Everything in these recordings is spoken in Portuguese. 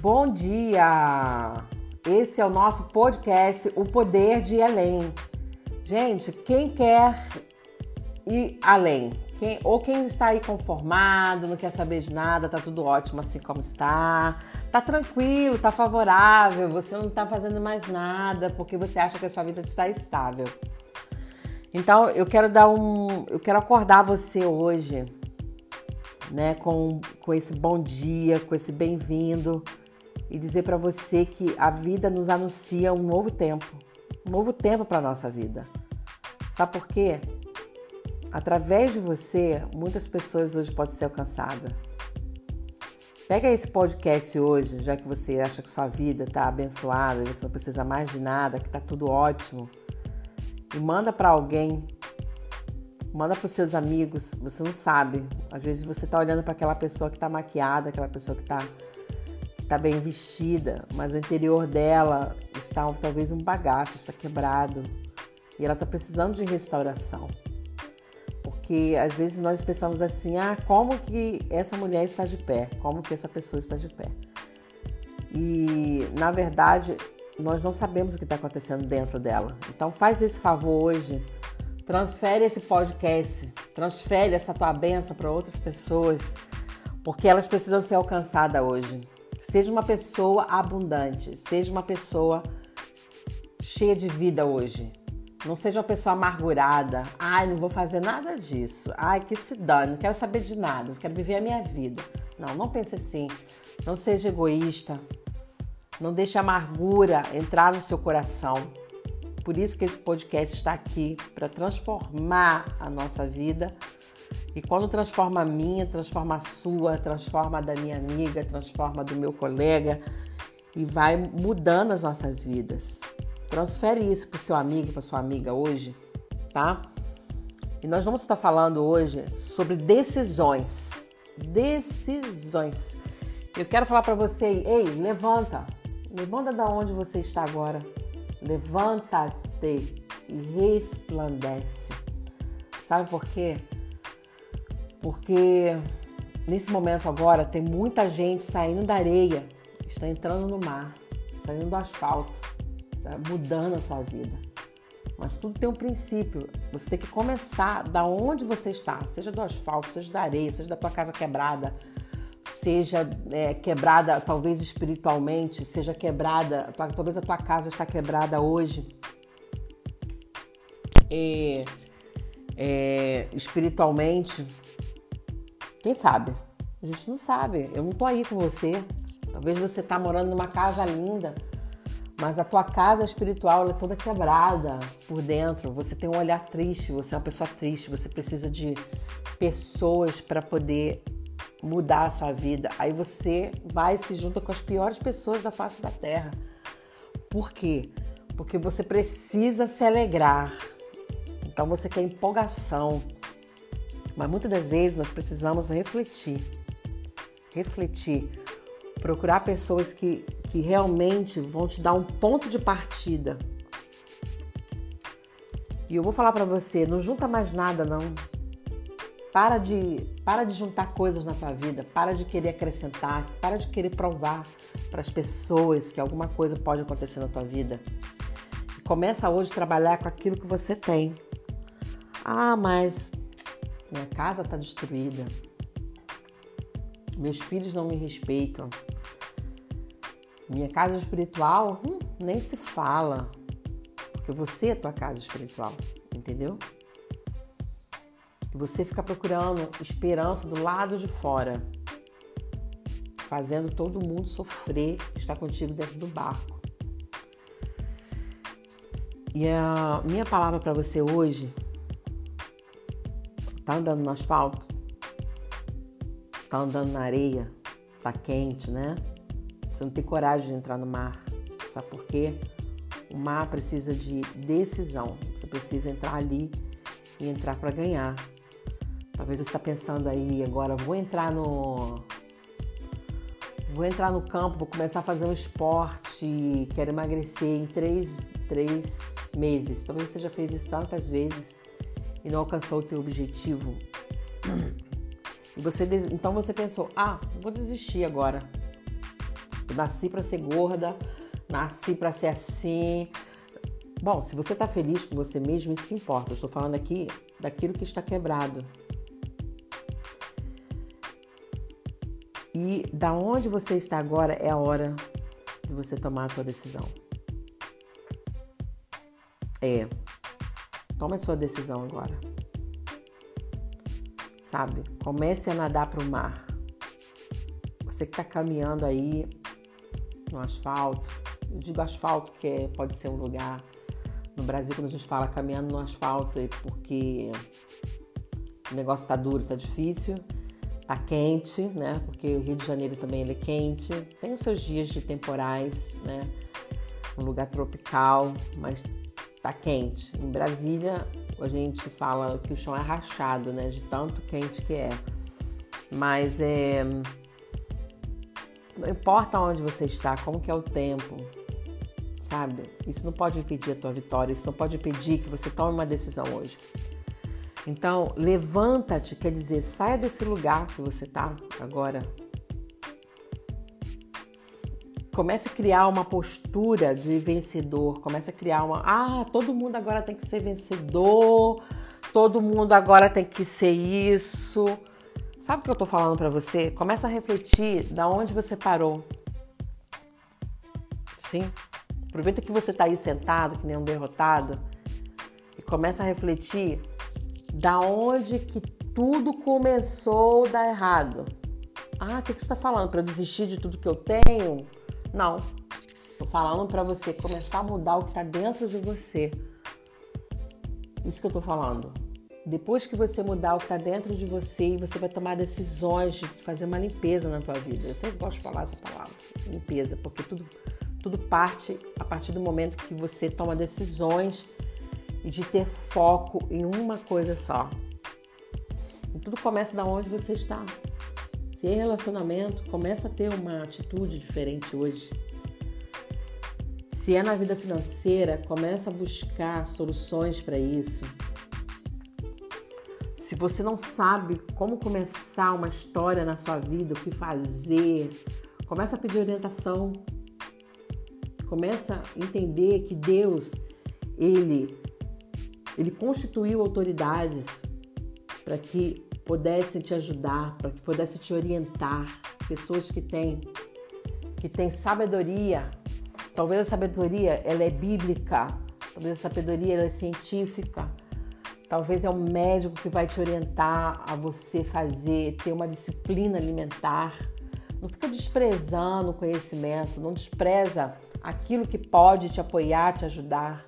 Bom dia! Esse é o nosso podcast O Poder de Além. Gente, quem quer ir além, quem, ou quem está aí conformado, não quer saber de nada, tá tudo ótimo assim como está, tá tranquilo, tá favorável, você não tá fazendo mais nada porque você acha que a sua vida está estável. Então, eu quero dar um, eu quero acordar você hoje, né, com, com esse bom dia, com esse bem-vindo e dizer para você que a vida nos anuncia um novo tempo, um novo tempo para nossa vida. Sabe por quê? Através de você, muitas pessoas hoje podem ser alcançadas. Pega esse podcast hoje, já que você acha que sua vida está abençoada você não precisa mais de nada, que está tudo ótimo, e manda para alguém, manda para os seus amigos. Você não sabe. Às vezes você está olhando para aquela pessoa que está maquiada, aquela pessoa que está está bem vestida, mas o interior dela está talvez um bagaço, está quebrado e ela está precisando de restauração. Porque às vezes nós pensamos assim: ah, como que essa mulher está de pé? Como que essa pessoa está de pé? E na verdade nós não sabemos o que está acontecendo dentro dela. Então faz esse favor hoje, transfere esse podcast, transfere essa tua benção para outras pessoas, porque elas precisam ser alcançadas hoje. Seja uma pessoa abundante, seja uma pessoa cheia de vida hoje. Não seja uma pessoa amargurada. Ai, não vou fazer nada disso. Ai, que se dane, não quero saber de nada, quero viver a minha vida. Não, não pense assim. Não seja egoísta. Não deixe a amargura entrar no seu coração. Por isso que esse podcast está aqui para transformar a nossa vida e quando transforma a minha, transforma a sua, transforma a da minha amiga, transforma a do meu colega e vai mudando as nossas vidas. Transfere isso para seu amigo, para sua amiga hoje, tá? E nós vamos estar falando hoje sobre decisões. Decisões. Eu quero falar para você, ei, levanta. Levanta da onde você está agora. Levanta-te e resplandece. Sabe por quê? Porque nesse momento agora tem muita gente saindo da areia, está entrando no mar, saindo do asfalto, está mudando a sua vida. Mas tudo tem um princípio. Você tem que começar da onde você está, seja do asfalto, seja da areia, seja da tua casa quebrada, seja é, quebrada talvez espiritualmente, seja quebrada, talvez a tua casa está quebrada hoje. E, é, espiritualmente, quem sabe? A gente não sabe. Eu não tô aí com você. Talvez você tá morando numa casa linda, mas a tua casa espiritual é toda quebrada por dentro. Você tem um olhar triste, você é uma pessoa triste, você precisa de pessoas para poder mudar a sua vida. Aí você vai e se junta com as piores pessoas da face da terra. Por quê? Porque você precisa se alegrar. Então você quer empolgação, mas muitas das vezes nós precisamos refletir. Refletir. Procurar pessoas que, que realmente vão te dar um ponto de partida. E eu vou falar para você, não junta mais nada não. Para de, para de juntar coisas na tua vida, para de querer acrescentar, para de querer provar para as pessoas que alguma coisa pode acontecer na tua vida. Começa hoje a trabalhar com aquilo que você tem. Ah, mas minha casa está destruída. Meus filhos não me respeitam. Minha casa espiritual hum, nem se fala. Porque você é tua casa espiritual, entendeu? E você fica procurando esperança do lado de fora, fazendo todo mundo sofrer, estar contigo dentro do barco. E a minha palavra para você hoje Tá andando no asfalto? Tá andando na areia? Tá quente, né? Você não tem coragem de entrar no mar. Sabe por quê? O mar precisa de decisão. Você precisa entrar ali e entrar para ganhar. Talvez você está pensando aí agora, vou entrar no. Vou entrar no campo, vou começar a fazer um esporte, quero emagrecer em três, três meses. Talvez você já fez isso tantas vezes e não alcançou o teu objetivo. E você, então você pensou, ah, vou desistir agora. Eu nasci para ser gorda, nasci para ser assim. Bom, se você está feliz com você mesmo, isso que importa. Eu estou falando aqui daquilo que está quebrado. E da onde você está agora é a hora de você tomar a sua decisão. É. Toma a sua decisão agora. Sabe? Comece a nadar para o mar. Você que está caminhando aí no asfalto, eu digo asfalto que é, pode ser um lugar. No Brasil, quando a gente fala caminhando no asfalto, é porque o negócio está duro, está difícil, está quente, né? Porque o Rio de Janeiro também ele é quente. Tem os seus dias de temporais, né? Um lugar tropical, mas tá quente. Em Brasília, a gente fala que o chão é rachado, né? De tanto quente que é. Mas é. Não importa onde você está, como que é o tempo, sabe? Isso não pode impedir a tua vitória, isso não pode impedir que você tome uma decisão hoje. Então, levanta-te, quer dizer, saia desse lugar que você está agora, Comece a criar uma postura de vencedor. Comece a criar uma. Ah, todo mundo agora tem que ser vencedor. Todo mundo agora tem que ser isso. Sabe o que eu tô falando para você? Começa a refletir da onde você parou. Sim. Aproveita que você tá aí sentado, que nem um derrotado, e começa a refletir da onde que tudo começou a dar errado. Ah, o que, que você está falando? Para desistir de tudo que eu tenho? Não. Tô falando para você começar a mudar o que tá dentro de você. Isso que eu tô falando. Depois que você mudar o que está dentro de você, você vai tomar decisões de fazer uma limpeza na tua vida. Eu sempre gosto de falar essa palavra, limpeza, porque tudo, tudo parte a partir do momento que você toma decisões e de ter foco em uma coisa só. E tudo começa da onde você está. Se é relacionamento, começa a ter uma atitude diferente hoje. Se é na vida financeira, começa a buscar soluções para isso. Se você não sabe como começar uma história na sua vida, o que fazer, começa a pedir orientação. Começa a entender que Deus, ele ele constituiu autoridades para que pudessem te ajudar, para que pudessem te orientar, pessoas que têm que têm sabedoria. Talvez a sabedoria ela é bíblica, talvez a sabedoria ela é científica. Talvez é um médico que vai te orientar a você fazer, ter uma disciplina alimentar. Não fica desprezando o conhecimento, não despreza aquilo que pode te apoiar, te ajudar,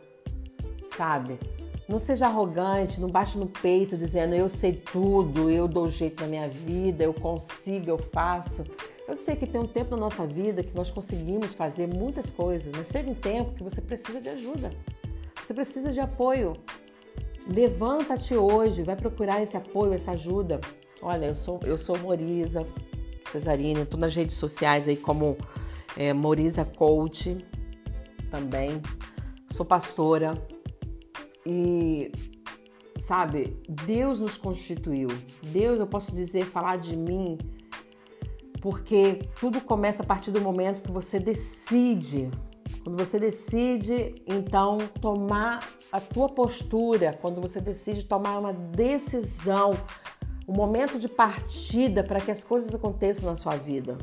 sabe? Não seja arrogante, não baixe no peito dizendo eu sei tudo, eu dou jeito na minha vida, eu consigo, eu faço. Eu sei que tem um tempo na nossa vida que nós conseguimos fazer muitas coisas, mas chega um tempo que você precisa de ajuda. Você precisa de apoio. Levanta-te hoje, vai procurar esse apoio, essa ajuda. Olha, eu sou eu sou Moriza Cesarina, estou nas redes sociais aí como é, Moriza Coach também. Sou pastora, e sabe, Deus nos constituiu. Deus, eu posso dizer, falar de mim, porque tudo começa a partir do momento que você decide. Quando você decide, então, tomar a tua postura, quando você decide tomar uma decisão, o um momento de partida para que as coisas aconteçam na sua vida.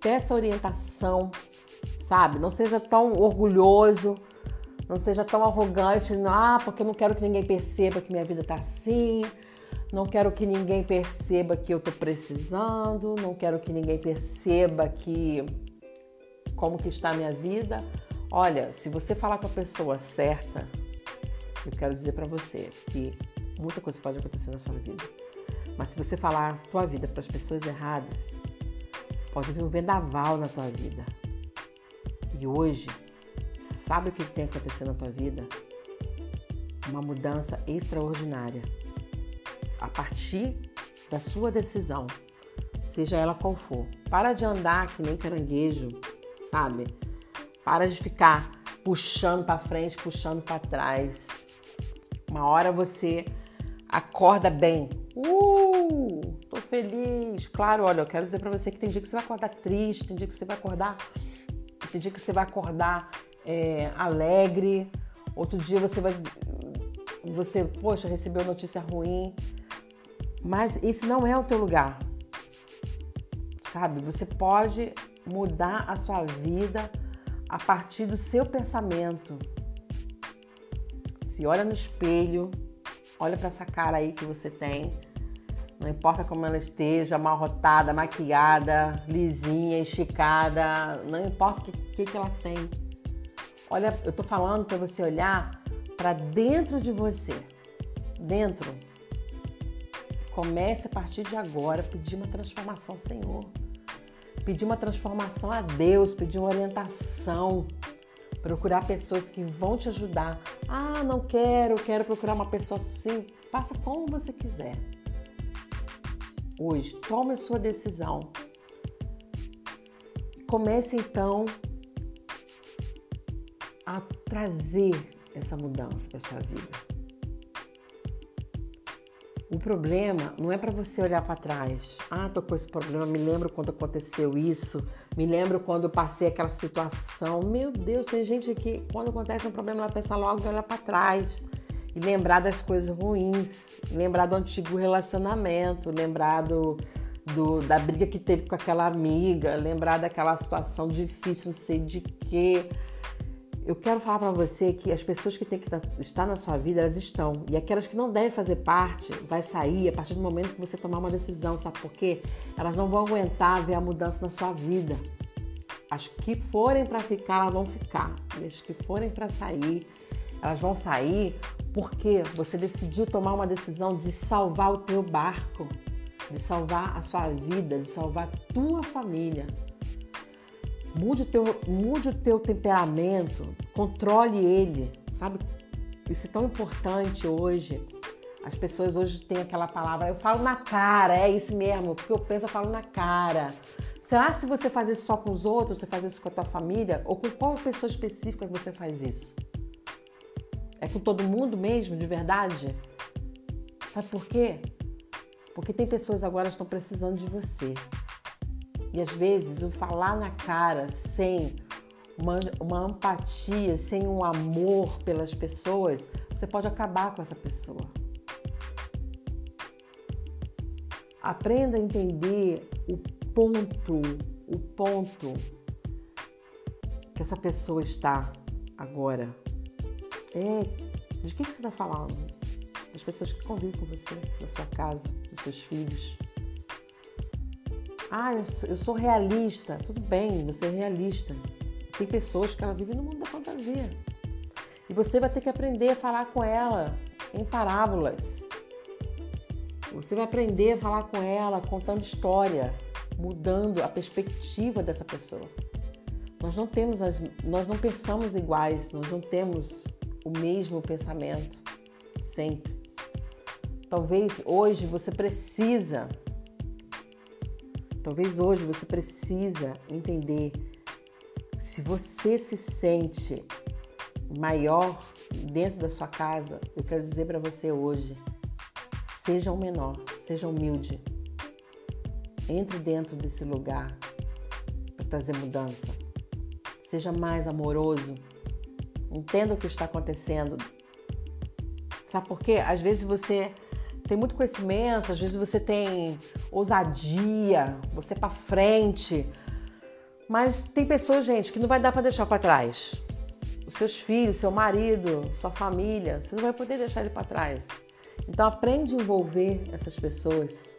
Peça orientação, sabe? Não seja tão orgulhoso não seja tão arrogante, ah, porque eu não quero que ninguém perceba que minha vida tá assim. Não quero que ninguém perceba que eu tô precisando, não quero que ninguém perceba que como que está a minha vida. Olha, se você falar com a pessoa certa, eu quero dizer para você que muita coisa pode acontecer na sua vida. Mas se você falar a tua vida para as pessoas erradas, pode vir um vendaval na tua vida. E hoje Sabe o que tem acontecendo na tua vida? Uma mudança extraordinária. A partir da sua decisão, seja ela qual for. Para de andar que nem caranguejo, sabe? Para de ficar puxando para frente, puxando para trás. Uma hora você acorda bem. Uh, tô feliz. Claro, olha, eu quero dizer para você que tem dia que você vai acordar triste, tem dia que você vai acordar, tem dia que você vai acordar é, alegre, outro dia você vai, você, poxa, recebeu notícia ruim, mas esse não é o teu lugar, sabe? Você pode mudar a sua vida a partir do seu pensamento. Se olha no espelho, olha para essa cara aí que você tem. Não importa como ela esteja, amarrotada, maquiada, lisinha, esticada, não importa o que, que, que ela tem. Olha, eu tô falando para você olhar para dentro de você. Dentro. Comece a partir de agora pedir uma transformação, Senhor pedir uma transformação a Deus, pedir uma orientação, procurar pessoas que vão te ajudar. Ah, não quero, quero procurar uma pessoa assim. Faça como você quiser. Hoje, tome a sua decisão. Comece então a trazer essa mudança para sua vida. O problema não é para você olhar para trás. Ah, tô com esse problema, me lembro quando aconteceu isso, me lembro quando passei aquela situação. Meu Deus, tem gente que quando acontece um problema ela pensa logo em olhar para trás e lembrar das coisas ruins, lembrar do antigo relacionamento, lembrar do, do, da briga que teve com aquela amiga, lembrar daquela situação difícil, não sei de quê. Eu quero falar para você que as pessoas que têm que estar na sua vida, elas estão. E aquelas que não devem fazer parte, vai sair a partir do momento que você tomar uma decisão. Sabe por quê? Elas não vão aguentar ver a mudança na sua vida. As que forem para ficar, elas vão ficar. E as que forem para sair, elas vão sair porque você decidiu tomar uma decisão de salvar o teu barco, de salvar a sua vida, de salvar a tua família. Mude o teu, mude o teu temperamento, controle ele, sabe? Isso é tão importante hoje. As pessoas hoje têm aquela palavra, eu falo na cara, é isso mesmo, o que eu penso eu falo na cara. Será se você faz isso só com os outros, você faz isso com a tua família ou com qual pessoa específica que você faz isso? É com todo mundo mesmo, de verdade? Sabe por quê? Porque tem pessoas agora que estão precisando de você. E às vezes o falar na cara sem uma, uma empatia, sem um amor pelas pessoas, você pode acabar com essa pessoa. Aprenda a entender o ponto, o ponto que essa pessoa está agora. É, de que, que você está falando? Das pessoas que convivem com você, da sua casa, dos seus filhos. Ah, eu sou, eu sou realista. Tudo bem, você é realista. Tem pessoas que ela vive no mundo da fantasia. E você vai ter que aprender a falar com ela em parábolas. Você vai aprender a falar com ela contando história, mudando a perspectiva dessa pessoa. Nós não temos as, nós não pensamos iguais, nós não temos o mesmo pensamento sempre. Talvez hoje você precisa Talvez hoje você precisa entender se você se sente maior dentro da sua casa, eu quero dizer para você hoje, seja o menor, seja humilde. Entre dentro desse lugar para trazer mudança. Seja mais amoroso. Entenda o que está acontecendo. Sabe por quê? Às vezes você tem muito conhecimento, às vezes você tem ousadia, você é para frente. Mas tem pessoas, gente, que não vai dar para deixar para trás. Os seus filhos, seu marido, sua família, você não vai poder deixar ele para trás. Então aprende a envolver essas pessoas.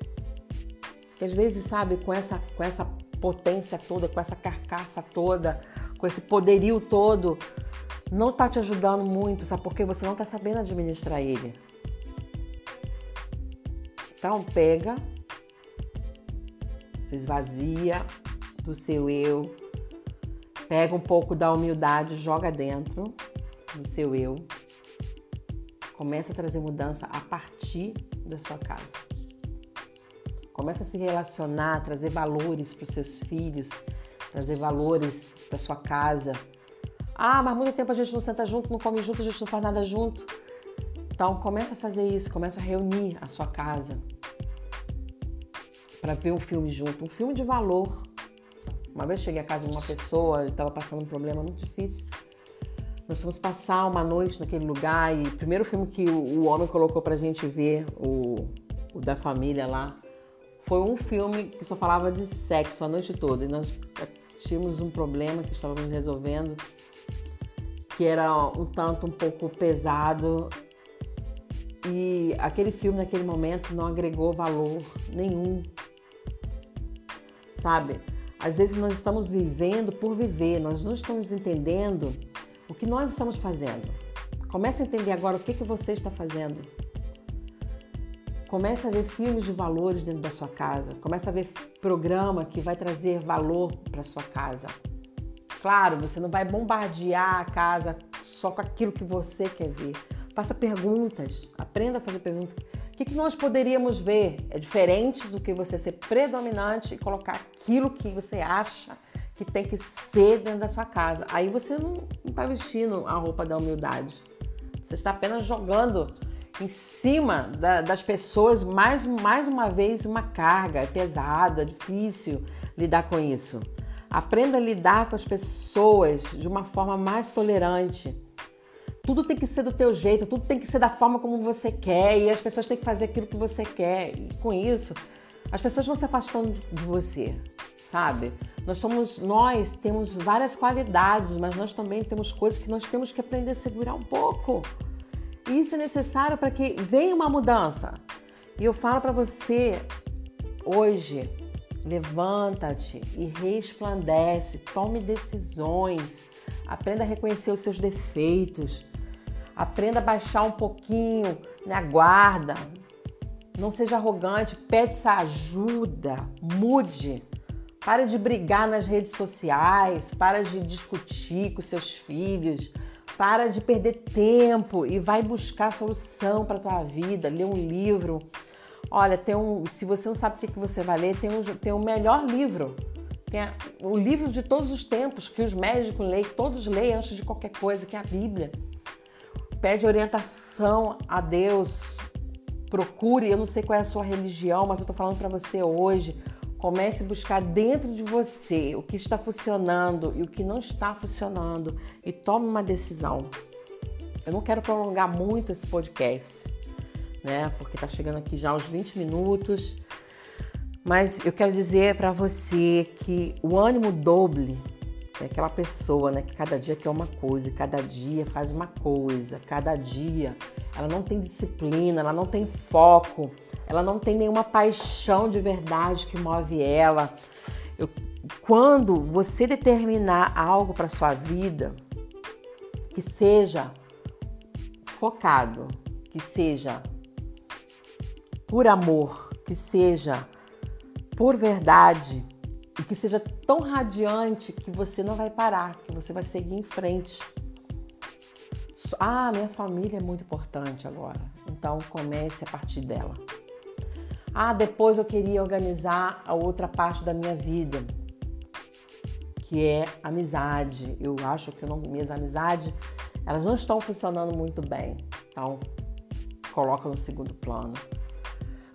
Que às vezes, sabe, com essa com essa potência toda, com essa carcaça toda, com esse poderio todo, não está te ajudando muito, sabe? Porque você não está sabendo administrar ele. Então pega, se esvazia do seu eu, pega um pouco da humildade, joga dentro do seu eu, começa a trazer mudança a partir da sua casa. Começa a se relacionar, trazer valores para os seus filhos, trazer valores para sua casa. Ah, mas muito tempo a gente não senta junto, não come junto, a gente não faz nada junto. Então começa a fazer isso, começa a reunir a sua casa. para ver um filme junto, um filme de valor. Uma vez cheguei à casa de uma pessoa, ele estava passando um problema muito difícil. Nós fomos passar uma noite naquele lugar e o primeiro filme que o, o homem colocou pra gente ver, o, o da família lá, foi um filme que só falava de sexo a noite toda. E nós tínhamos um problema que estávamos resolvendo, que era um tanto um pouco pesado. E aquele filme, naquele momento, não agregou valor nenhum. Sabe? Às vezes nós estamos vivendo por viver, nós não estamos entendendo o que nós estamos fazendo. Comece a entender agora o que, que você está fazendo. Comece a ver filmes de valores dentro da sua casa. Comece a ver programa que vai trazer valor para sua casa. Claro, você não vai bombardear a casa só com aquilo que você quer ver. Faça perguntas, aprenda a fazer perguntas. O que, que nós poderíamos ver? É diferente do que você ser predominante e colocar aquilo que você acha que tem que ser dentro da sua casa. Aí você não está vestindo a roupa da humildade. Você está apenas jogando em cima da, das pessoas, mais, mais uma vez, uma carga. É pesado, é difícil lidar com isso. Aprenda a lidar com as pessoas de uma forma mais tolerante. Tudo tem que ser do teu jeito, tudo tem que ser da forma como você quer e as pessoas têm que fazer aquilo que você quer. E com isso, as pessoas vão se afastando de você, sabe? Nós somos, nós temos várias qualidades, mas nós também temos coisas que nós temos que aprender a segurar um pouco. Isso é necessário para que venha uma mudança. E eu falo para você hoje, levanta-te e resplandece, tome decisões, aprenda a reconhecer os seus defeitos, aprenda a baixar um pouquinho na guarda, não seja arrogante, pede essa ajuda, mude. Para de brigar nas redes sociais, para de discutir com seus filhos, para de perder tempo e vai buscar solução para a tua vida, lê um livro. Olha, tem um, se você não sabe o que, você vai ler, tem um, tem um melhor livro. Tem a, o livro de todos os tempos que os médicos leem, todos leem antes de qualquer coisa, que é a Bíblia. Pede orientação a Deus. Procure, eu não sei qual é a sua religião, mas eu estou falando para você hoje. Comece a buscar dentro de você o que está funcionando e o que não está funcionando e tome uma decisão. Eu não quero prolongar muito esse podcast, né? Porque está chegando aqui já aos 20 minutos. Mas eu quero dizer para você que o ânimo doble é aquela pessoa, né, que cada dia quer uma coisa, cada dia faz uma coisa, cada dia ela não tem disciplina, ela não tem foco, ela não tem nenhuma paixão de verdade que move ela. Eu, quando você determinar algo para sua vida que seja focado, que seja por amor, que seja por verdade, e que seja tão radiante que você não vai parar, que você vai seguir em frente. Ah, minha família é muito importante agora, então comece a partir dela. Ah, depois eu queria organizar a outra parte da minha vida, que é amizade. Eu acho que não, minhas amizades elas não estão funcionando muito bem, então coloca no segundo plano.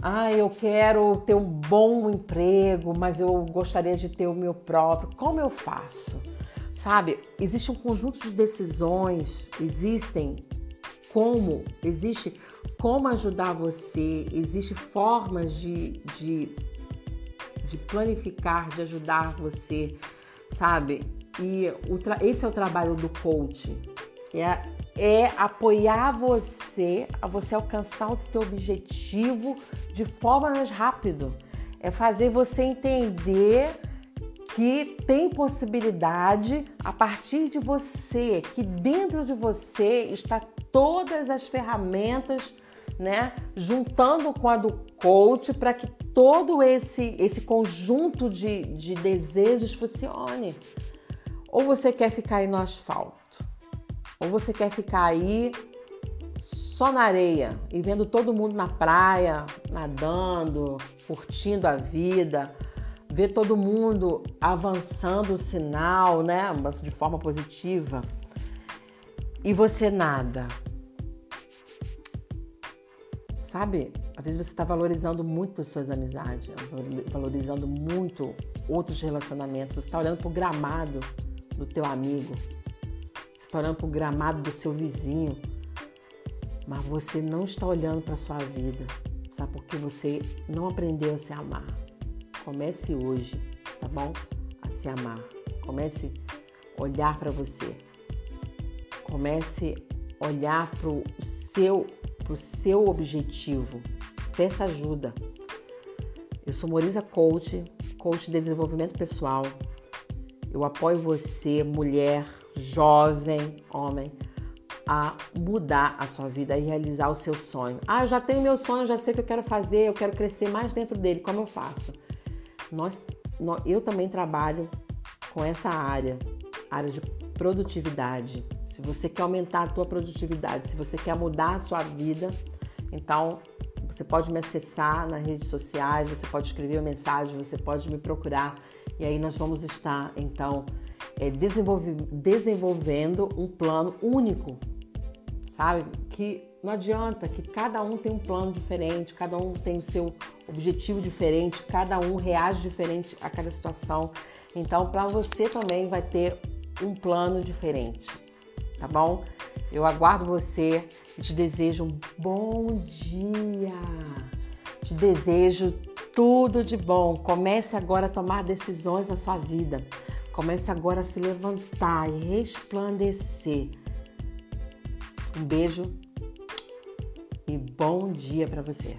Ah, eu quero ter um bom emprego, mas eu gostaria de ter o meu próprio. Como eu faço? Sabe, existe um conjunto de decisões, existem como, existe como ajudar você, existe formas de, de, de planificar, de ajudar você, sabe? E esse é o trabalho do coach. É é apoiar você a você alcançar o teu objetivo de forma mais rápido. É fazer você entender que tem possibilidade a partir de você, que dentro de você está todas as ferramentas, né, juntando com a do coach para que todo esse esse conjunto de, de desejos funcione. Ou você quer ficar aí no asfalto? Ou você quer ficar aí só na areia e vendo todo mundo na praia, nadando, curtindo a vida, ver todo mundo avançando o sinal, né, de forma positiva, e você nada. Sabe? Às vezes você está valorizando muito as suas amizades, valorizando muito outros relacionamentos. Você está olhando para o gramado do teu amigo, olhando para o gramado do seu vizinho, mas você não está olhando para a sua vida, sabe? Porque você não aprendeu a se amar. Comece hoje, tá bom? A se amar. Comece a olhar para você. Comece a olhar para o seu, pro seu objetivo peça ajuda. Eu sou Morisa Coach, coach de desenvolvimento pessoal. Eu apoio você, mulher, jovem, homem, a mudar a sua vida e realizar o seu sonho. Ah, eu já tenho meu sonho, já sei o que eu quero fazer, eu quero crescer mais dentro dele. Como eu faço? Nós, nós, eu também trabalho com essa área, área de produtividade. Se você quer aumentar a tua produtividade, se você quer mudar a sua vida, então você pode me acessar nas redes sociais, você pode escrever uma mensagem, você pode me procurar e aí nós vamos estar então é, desenvolve, desenvolvendo um plano único, sabe? Que não adianta, que cada um tem um plano diferente, cada um tem o seu objetivo diferente, cada um reage diferente a cada situação. Então, para você também vai ter um plano diferente, tá bom? Eu aguardo você e te desejo um bom dia. Te desejo tudo de bom. Comece agora a tomar decisões na sua vida. Comece agora a se levantar e resplandecer. Um beijo e bom dia para você.